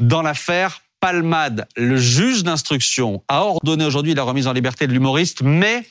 dans l'affaire Palmade. Le juge d'instruction a ordonné aujourd'hui la remise en liberté de l'humoriste, mais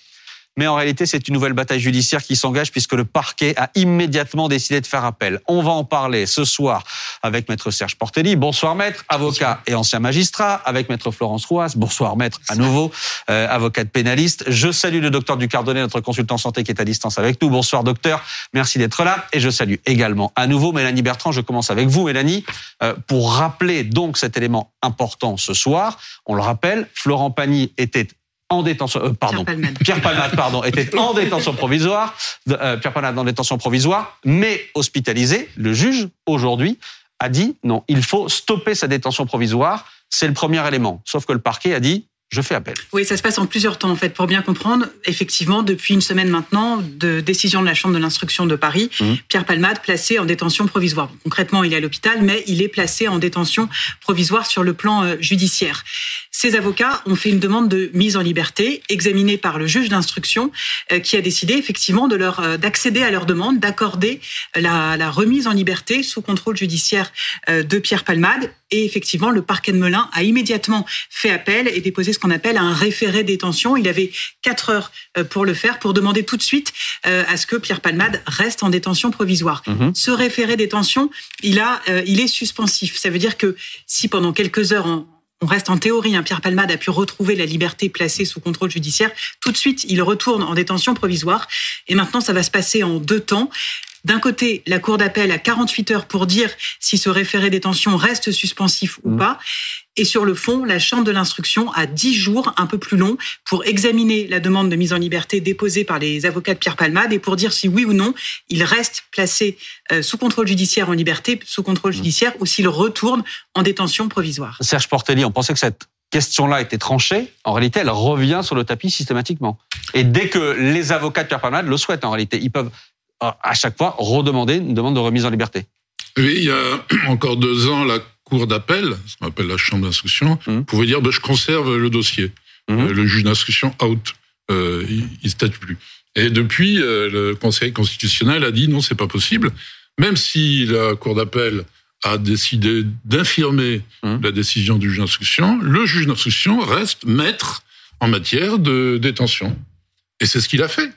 mais en réalité, c'est une nouvelle bataille judiciaire qui s'engage puisque le parquet a immédiatement décidé de faire appel. On va en parler ce soir avec maître Serge Portelli. Bonsoir maître, avocat et ancien magistrat, avec maître Florence Rouas. Bonsoir maître, à nouveau, euh, avocate pénaliste. Je salue le docteur Ducardonnet, notre consultant santé qui est à distance avec nous. Bonsoir docteur, merci d'être là. Et je salue également à nouveau Mélanie Bertrand. Je commence avec vous Mélanie, euh, pour rappeler donc cet élément important ce soir. On le rappelle, Florent Pagny était en détention, euh, pardon, Pierre Palmade, pardon, était en détention provisoire, euh, Pierre Palmade en détention provisoire, mais hospitalisé. Le juge aujourd'hui a dit non, il faut stopper sa détention provisoire. C'est le premier élément. Sauf que le parquet a dit je fais appel. Oui, ça se passe en plusieurs temps en fait. Pour bien comprendre, effectivement, depuis une semaine maintenant, de décision de la Chambre de l'instruction de Paris, mmh. Pierre Palmade placé en détention provisoire. Concrètement, il est à l'hôpital, mais il est placé en détention provisoire sur le plan euh, judiciaire. Ces avocats ont fait une demande de mise en liberté, examinée par le juge d'instruction, euh, qui a décidé effectivement de leur euh, d'accéder à leur demande, d'accorder la, la, remise en liberté sous contrôle judiciaire de Pierre Palmade. Et effectivement, le parquet de Melun a immédiatement fait appel et déposé ce qu'on appelle un référé détention. Il avait quatre heures euh, pour le faire, pour demander tout de suite euh, à ce que Pierre Palmade reste en détention provisoire. Mhm. Ce référé détention, il a, euh, il est suspensif. Ça veut dire que si pendant quelques heures on reste en théorie, hein, Pierre Palmade a pu retrouver la liberté placée sous contrôle judiciaire. Tout de suite, il retourne en détention provisoire. Et maintenant, ça va se passer en deux temps. D'un côté, la Cour d'appel a 48 heures pour dire si ce référé détention reste suspensif ou mmh. pas. Et sur le fond, la Chambre de l'instruction a 10 jours, un peu plus long, pour examiner la demande de mise en liberté déposée par les avocats de Pierre Palmade et pour dire si oui ou non il reste placé euh, sous contrôle judiciaire en liberté, sous contrôle mmh. judiciaire, ou s'il retourne en détention provisoire. Serge Portelli, on pensait que cette question-là était tranchée, en réalité, elle revient sur le tapis systématiquement. Et dès que les avocats de Pierre Palmade le souhaitent, en réalité, ils peuvent à chaque fois redemander une demande de remise en liberté. Oui, il y a encore deux ans, la cour d'appel, ce qu'on appelle la chambre d'instruction, mmh. pouvait dire ben, je conserve le dossier. Mmh. Euh, le juge d'instruction out, euh, il, ne statue plus. Et depuis, euh, le Conseil constitutionnel a dit non, c'est pas possible. Même si la cour d'appel a décidé d'infirmer mmh. la décision du juge d'instruction, le juge d'instruction reste maître en matière de détention. Et c'est ce qu'il a fait.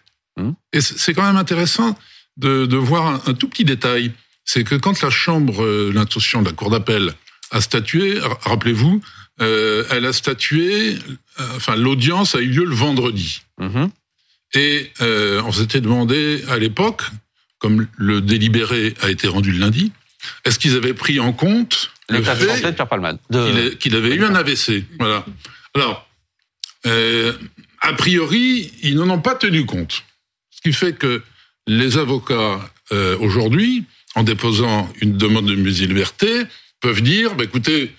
Et c'est quand même intéressant de, de voir un, tout petit détail. C'est que quand la Chambre, euh, l'instruction de la Cour d'appel a statué, rappelez-vous, euh, elle a statué, euh, enfin l'audience a eu lieu le vendredi. Mm-hmm. Et euh, on s'était demandé à l'époque, comme le délibéré a été rendu le lundi, est-ce qu'ils avaient pris en compte le fait qu'il avait eu un AVC Voilà. Alors, euh, a priori, ils n'en ont pas tenu compte. Ce qui fait que les avocats, euh, aujourd'hui, en déposant une demande de mise en liberté, peuvent dire, bah, écoutez,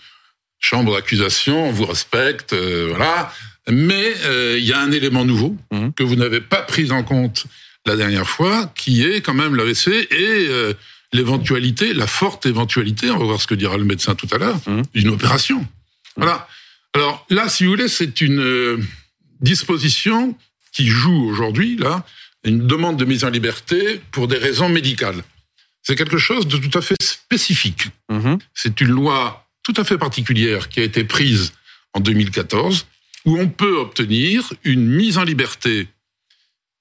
chambre d'accusation, on vous respecte, euh, voilà, mais euh, il y a un élément nouveau mmh. que vous n'avez pas pris en compte la dernière fois, qui est quand même l'AVC et l'éventualité, la forte éventualité, on va voir ce que dira le médecin tout à l'heure, mmh. d'une opération. Voilà. Alors là, si vous voulez, c'est une disposition qui joue aujourd'hui, là, une demande de mise en liberté pour des raisons médicales. C'est quelque chose de tout à fait spécifique. Mhm. C'est une loi tout à fait particulière qui a été prise en 2014 où on peut obtenir une mise en liberté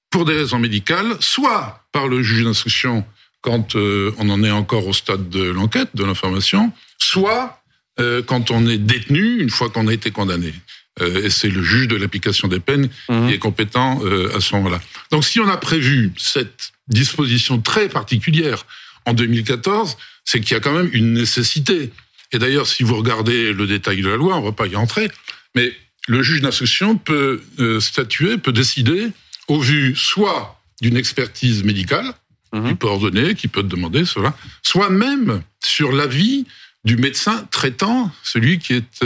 pour des raisons médicales, soit par le juge d'instruction quand euh, on en est encore au stade de l'enquête, de l'information, soit euh, quand on est détenu une fois qu'on a été condamné. Euh, et c'est le juge de l'application des peines mhm. qui est compétent euh, à ce moment-là. Donc si on a prévu cette disposition très particulière en 2014, c'est qu'il y a quand même une nécessité. Et d'ailleurs, si vous regardez le détail de la loi, on ne va pas y entrer, mais le juge d'instruction peut euh, statuer, peut décider au vu soit d'une expertise médicale, mmh. qui peut ordonner, qui peut demander cela, soit même sur l'avis du médecin traitant, celui qui est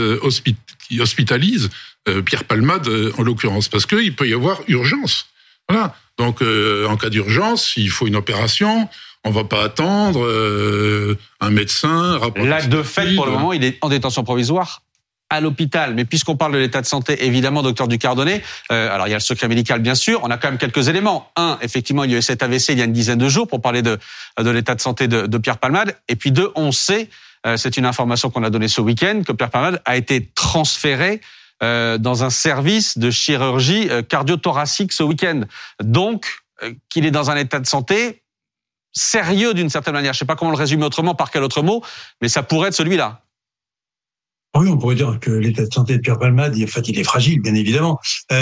qui hospitalise euh, Pierre Palmade euh, en l'occurrence, parce qu'il peut y avoir urgence. Voilà. Donc, euh, en cas d'urgence, il faut une opération. On va pas attendre un médecin. Là, de fait, pour le moment, il est en détention provisoire à l'hôpital. Mais puisqu'on parle de l'état de santé, évidemment, docteur Ducardonnet, euh, alors il y a le secret médical, bien sûr, on a quand même quelques éléments. Un, effectivement, il y a eu cet AVC il y a une dizaine de jours pour parler de, de l'état de santé de, de, Pierre Palmade. Et puis deux, on sait c'est une information qu'on a donnée ce week-end, que Pierre Palmade a été transféré euh, dans un service de chirurgie euh, cardio-thoracique ce week-end. Donc, qu'il est dans un état de santé sérieux d'une certaine manière. Je ne sais pas comment le résumer autrement, par quel autre mot, mais ça pourrait être celui-là. Oui, on pourrait dire que l'état de santé de Pierre Palmade, en fait, il est fragile, bien évidemment.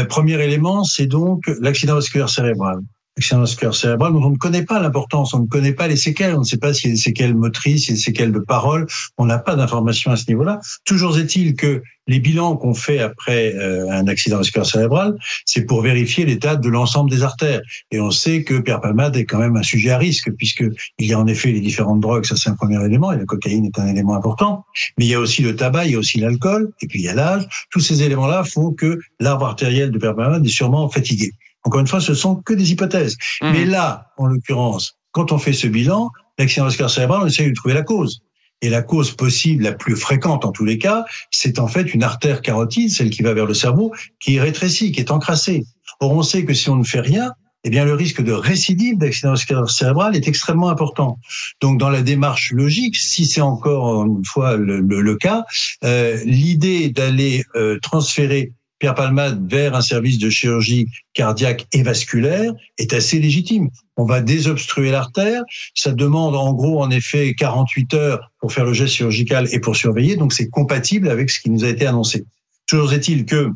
premier élément, c'est donc l'accident vasculaire cérébral accident vasculaire cérébral, on ne connaît pas l'importance, on ne connaît pas les séquelles, on ne sait pas s'il y a des séquelles motrices, s'il y a des séquelles de parole, on n'a pas d'informations à ce niveau-là. Toujours est-il que les bilans qu'on fait après euh, un accident vasculaire cérébral, c'est pour vérifier l'état de l'ensemble des artères. Et on sait que Pierre Palmade est quand même un sujet à risque, puisque il y a en effet les différentes drogues, ça c'est un premier élément, et la cocaïne est un élément important, mais il y a aussi le tabac, il y a aussi l'alcool, et puis il y a l'âge. Tous ces éléments-là font que l'arbre artériel de Pierre Palmade est sûrement fatigué. Encore une fois, ce sont que des hypothèses. Mmh. Mais là, en l'occurrence, quand on fait ce bilan, l'accident vasculaire cérébral, on essaie de trouver la cause. Et la cause possible, la plus fréquente en tous les cas, c'est en fait une artère carotide, celle qui va vers le cerveau, qui est rétrécie, qui est encrassée. Or, on sait que si on ne fait rien, eh bien, le risque de récidive d'accident vasculaire cérébral est extrêmement important. Donc, dans la démarche logique, si c'est encore une fois le, cas, euh, l'idée d'aller euh, transférer Palmade vers un service de chirurgie cardiaque et vasculaire est assez légitime. On va désobstruer l'artère. Ça demande en gros, en effet, 48 heures pour faire le geste chirurgical et pour surveiller. Donc, c'est compatible avec ce qui nous a été annoncé. Toujours est-il que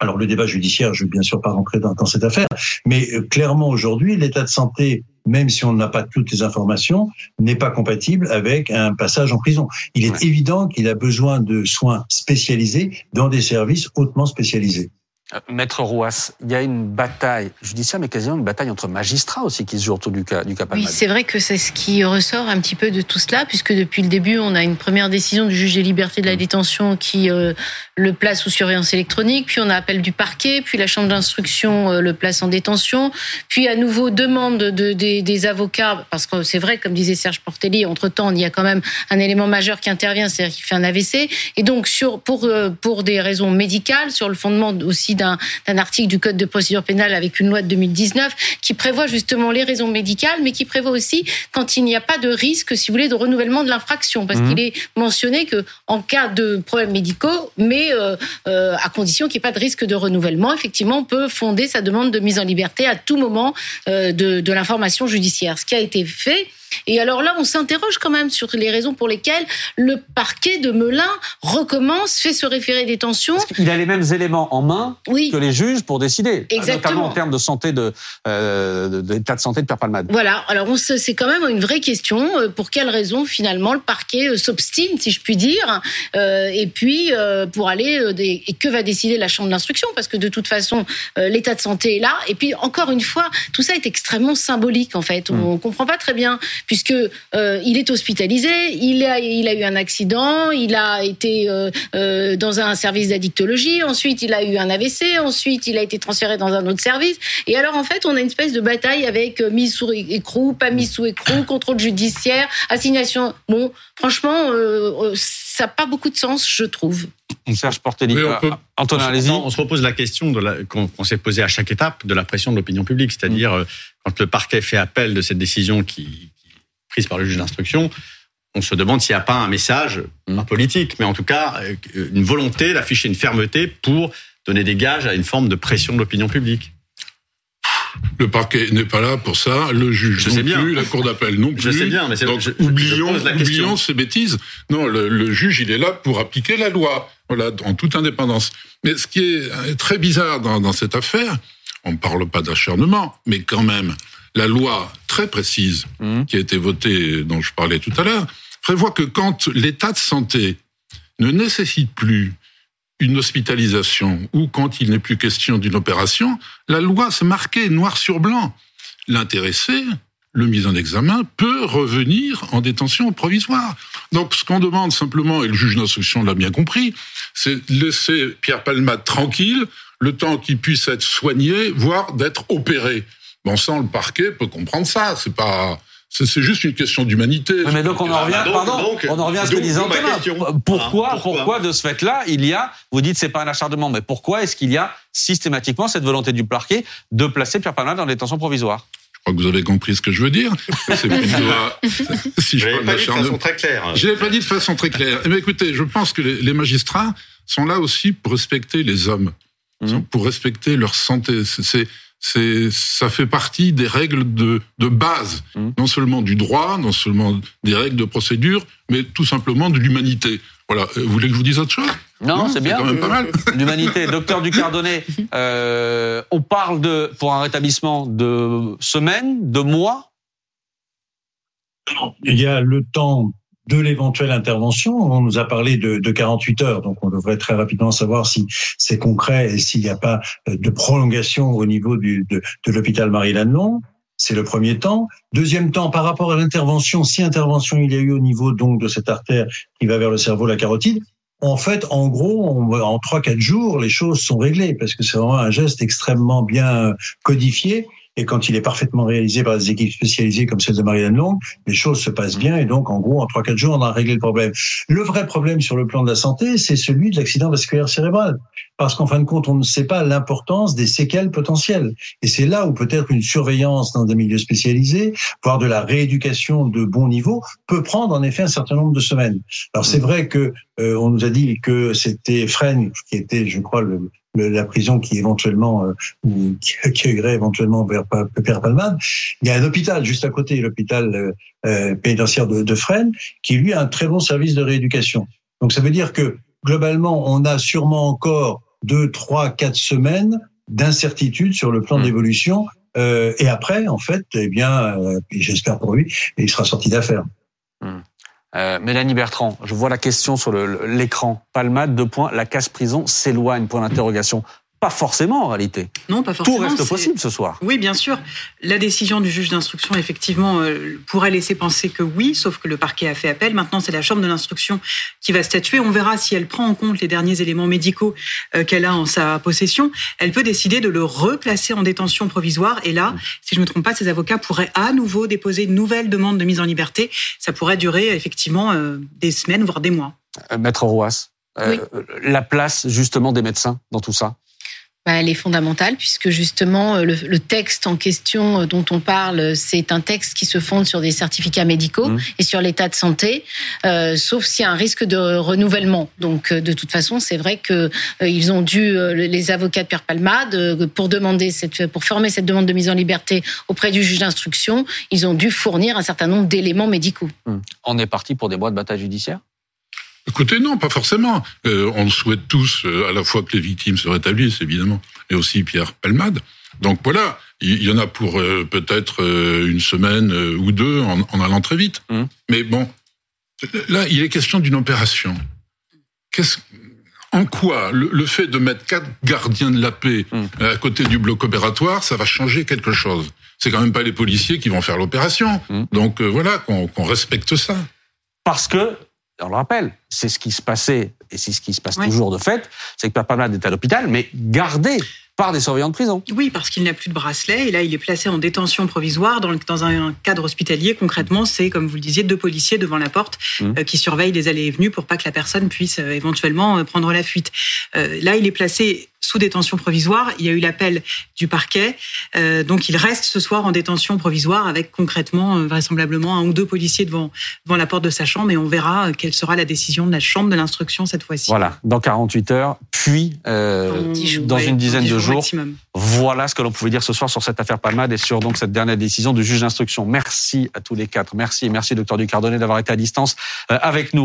alors le débat judiciaire, je ne veux bien sûr pas rentrer dans, dans cette affaire, mais euh, clairement aujourd'hui, l'état de santé même si on n'a pas toutes les informations, n'est pas compatible avec un passage en prison. Il est évident qu'il a besoin de soins spécialisés dans des services hautement spécialisés. Euh, Maître Rouas, il y a une bataille judiciaire, mais quasiment une bataille entre magistrats aussi qui se joue autour du cas, du cas Oui, c'est vrai que c'est ce qui ressort un petit peu de tout cela, puisque depuis le début, on a une première décision du juge des libertés de la détention qui euh, le place sous surveillance électronique, puis on a appel du parquet, puis la chambre d'instruction euh, le place en détention, puis à nouveau demande de, des avocats, parce que c'est vrai, comme disait Serge Portelli, entre-temps, il y a quand même un élément majeur qui intervient, c'est-à-dire qu'il fait un AVC, et donc sur, pour, pour des raisons médicales, sur le fondement aussi d'un article du Code de procédure pénale avec une loi de 2019 qui prévoit justement les raisons médicales, mais qui prévoit aussi quand il n'y a pas de risque, si vous voulez, de renouvellement de l'infraction, parce mmh. qu'il est mentionné que en cas de problèmes médicaux, mais euh, euh, à condition qu'il n'y ait pas de risque de renouvellement, effectivement, on peut fonder sa demande de mise en liberté à tout moment euh, de, de l'information judiciaire. Ce qui a été fait. Et alors là, on s'interroge quand même sur les raisons pour lesquelles le parquet de Melun recommence, fait ce référé détention. Il a les mêmes éléments en main que les juges pour décider, Exactement. notamment en termes de santé, de euh, d'état de santé de Pierre Palmade. Voilà. Alors c'est quand même une vraie question. Euh, pour quelles raisons finalement le parquet euh, s'obstine, si je puis dire, euh, et puis euh, pour aller euh, et que va décider la chambre d'instruction, parce que de toute façon l'état de santé est là. Et puis encore une fois, tout ça est extrêmement symbolique en fait. On, mm. comprend pas très bien puisque euh, il est hospitalisé, il a, il a eu un accident, il a été euh, euh, dans un service d'addictologie, ensuite il a eu un AVC, ensuite il a été transféré dans un autre service. Et alors en fait, on a une espèce de bataille avec mise sous écrou, pas mise sous écrou, contrôle judiciaire, assignation. Bon, franchement, ça n'a pas beaucoup de sens, je trouve. Serge Portelli, Antonin, allez-y. On se repose la question qu'on s'est posée à chaque étape de la pression de l'opinion publique, c'est-à-dire mm. quand le parquet fait appel de cette décision qui, prise par le juge d'instruction, on se demande s'il n'y a pas un message, pas politique, mais en tout cas euh, une volonté d'afficher une fermeté pour donner des gages à une forme de pression de l'opinion publique. Le parquet n'est pas là pour ça, le juge non plus, la cour d'appel non plus. Je sais bien, mais Donc, oublions, oublions ces bêtises. Non, le, le, juge, il est là pour appliquer la loi, voilà, en toute indépendance. Mais ce qui est très bizarre dans, dans cette affaire, on ne parle pas d'acharnement, mais quand même, la loi très précise mmh. qui a été votée, dont je parlais tout à l'heure, prévoit que quand l'état de santé ne nécessite plus une hospitalisation ou quand il n'est plus question d'une opération, la loi se marquait noir sur blanc. L'intéressé, le mis en examen, peut revenir en détention provisoire. Donc ce qu'on demande simplement, et le juge d'instruction l'a bien compris, c'est laisser Pierre Palmade tranquille le temps qu'il puisse être soigné, voire d'être opéré. Bon sang, le parquet peut comprendre ça. C'est pas. C'est juste une question d'humanité. Mais donc on en revient, ah, pardon, on en revient à ce que disait Antonin. Pourquoi, hein, pourquoi, de ce fait-là, il y a, vous dites c'est pas un acharnement, mais pourquoi est-ce qu'il y a systématiquement cette volonté du parquet de placer Pierre Palmade en détention provisoire crois que vous avez compris ce que je veux dire. C'est à, si je, parle pas dit de façon très claire. Je l'ai pas dit de façon très claire. Eh bien, écoutez, je pense que les, magistrats sont là aussi pour respecter les hommes, mmh. pour respecter leur santé. C'est c'est ça fait partie des règles de, de base, mmh. non seulement du droit, non seulement des règles de procédure, mais tout simplement de l'humanité. Voilà. Vous voulez que je vous dise autre chose? Non, c'est bien. quand même pas mal. L'humanité. Docteur Ducardonnet, euh, on parle de pour un rétablissement de semaines, de mois? Il y a le temps de l'éventuelle intervention. On nous a parlé de, de, 48 heures, donc on devrait très rapidement savoir si c'est concret et s'il n'y a pas de prolongation au niveau de, l'hôpital Marie-Lannelon. C'est le premier temps. Deuxième temps, par rapport à l'intervention, si intervention il y a eu au niveau donc de cette artère qui va vers le cerveau, la carotide, en fait, en gros, en trois quatre jours, les choses sont réglées parce que c'est vraiment un geste extrêmement bien codifié et quand il est parfaitement réalisé par des équipes spécialisées comme celle de Marianne Long, les choses se passent bien. Et donc, en gros, en 3-4 jours, on a réglé le problème. Le vrai problème sur le plan de la santé, c'est celui de l'accident vasculaire cérébral. Parce qu'en fin de compte, on ne sait pas l'importance des séquelles potentielles. Et c'est là où peut-être une surveillance dans des milieux spécialisés, voire de la rééducation de bon niveau, peut prendre en effet un certain nombre de semaines. Alors c'est vrai que euh, on nous a dit que c'était Fresnes qui était, je crois, le, la prison qui éventuellement euh, qui accueillerait éventuellement Père Palmade. Il y a un hôpital juste à côté, l'hôpital euh, euh, pénitentiaire de, de Fresnes, qui lui a un très bon service de rééducation. Donc ça veut dire que globalement, on a sûrement encore deux, trois, quatre semaines d'incertitude sur le plan mmh. d'évolution. Euh, et après, en fait, eh bien, j'espère pour lui, il sera sorti d'affaire. Euh, Mélanie Bertrand, je vois la question sur l'écran. Palmade, deux points, la casse-prison s'éloigne, point d'interrogation. Pas forcément en réalité. Non, pas forcément. Tout reste possible ce soir. Oui, bien sûr. La décision du juge d'instruction, effectivement, euh, pourrait laisser penser que oui, sauf que le parquet a fait appel. Maintenant, c'est la chambre de l'instruction qui va statuer. On verra si elle prend en compte les derniers éléments médicaux euh, qu'elle a en sa possession. Elle peut décider de le replacer en détention provisoire. Et là, si je ne me trompe pas, ses avocats pourraient à nouveau déposer une nouvelle demande de mise en liberté. Ça pourrait durer effectivement euh, des semaines, voire des mois. Maître Rouas, la place justement des médecins dans tout ça bah, elle est fondamentale puisque justement euh, le, texte en question euh, dont on parle, c'est un texte qui se fonde sur des certificats médicaux mmh. et sur l'état de santé, euh, sauf s'il y a un risque de renouvellement. Donc de toute façon, c'est vrai que ils ont dû les avocats de Pierre Palmade pour demander cette, pour former cette demande de mise en liberté auprès du juge d'instruction, ils ont dû fournir un certain nombre d'éléments médicaux. Mmh. On est parti pour des boîtes de bataille judiciaire? Écoutez, non, pas forcément. Euh, on souhaite tous euh, à la fois que les victimes se rétablissent, évidemment, et aussi Pierre Palmade. Donc voilà, il y, en a pour euh, peut-être une semaine ou deux en, allant très vite. Mmh. Mais bon, là, il est question d'une opération. Qu'est-ce en quoi le, fait de mettre quatre gardiens de la paix mmh. à côté du bloc opératoire, ça va changer quelque chose? C'est quand même pas les policiers qui vont faire l'opération. Mmh. Donc voilà, qu'on respecte ça. Parce que on le rappelle, c'est ce qui se passait, et c'est ce qui se passe toujours de fait, c'est que Papa Malade est à l'hôpital, mais gardé par des surveillants de prison. Oui, parce qu'il n'a plus de bracelet, et là, il est placé en détention provisoire dans, dans un cadre hospitalier. Concrètement, c'est, comme vous le disiez, deux policiers devant la porte mmh. euh, qui surveillent les allées et venues pour pas que la personne puisse euh, éventuellement euh, prendre la fuite. là, il est placé sous détention provisoire. Il y a eu l'appel du parquet. Euh, donc il reste ce soir en détention provisoire avec concrètement, euh, vraisemblablement, un ou deux policiers devant, devant la porte de sa chambre et on verra quelle sera la décision de la chambre de l'instruction cette fois-ci. Voilà, dans 48 heures, puis euh, dans, une dizaine de jours. Voilà ce que l'on pouvait dire ce soir sur cette affaire Palmade et sur donc cette dernière décision du juge d'instruction. Merci à tous les quatre. Merci et merci docteur Ducardonnet d'avoir été à distance avec nous.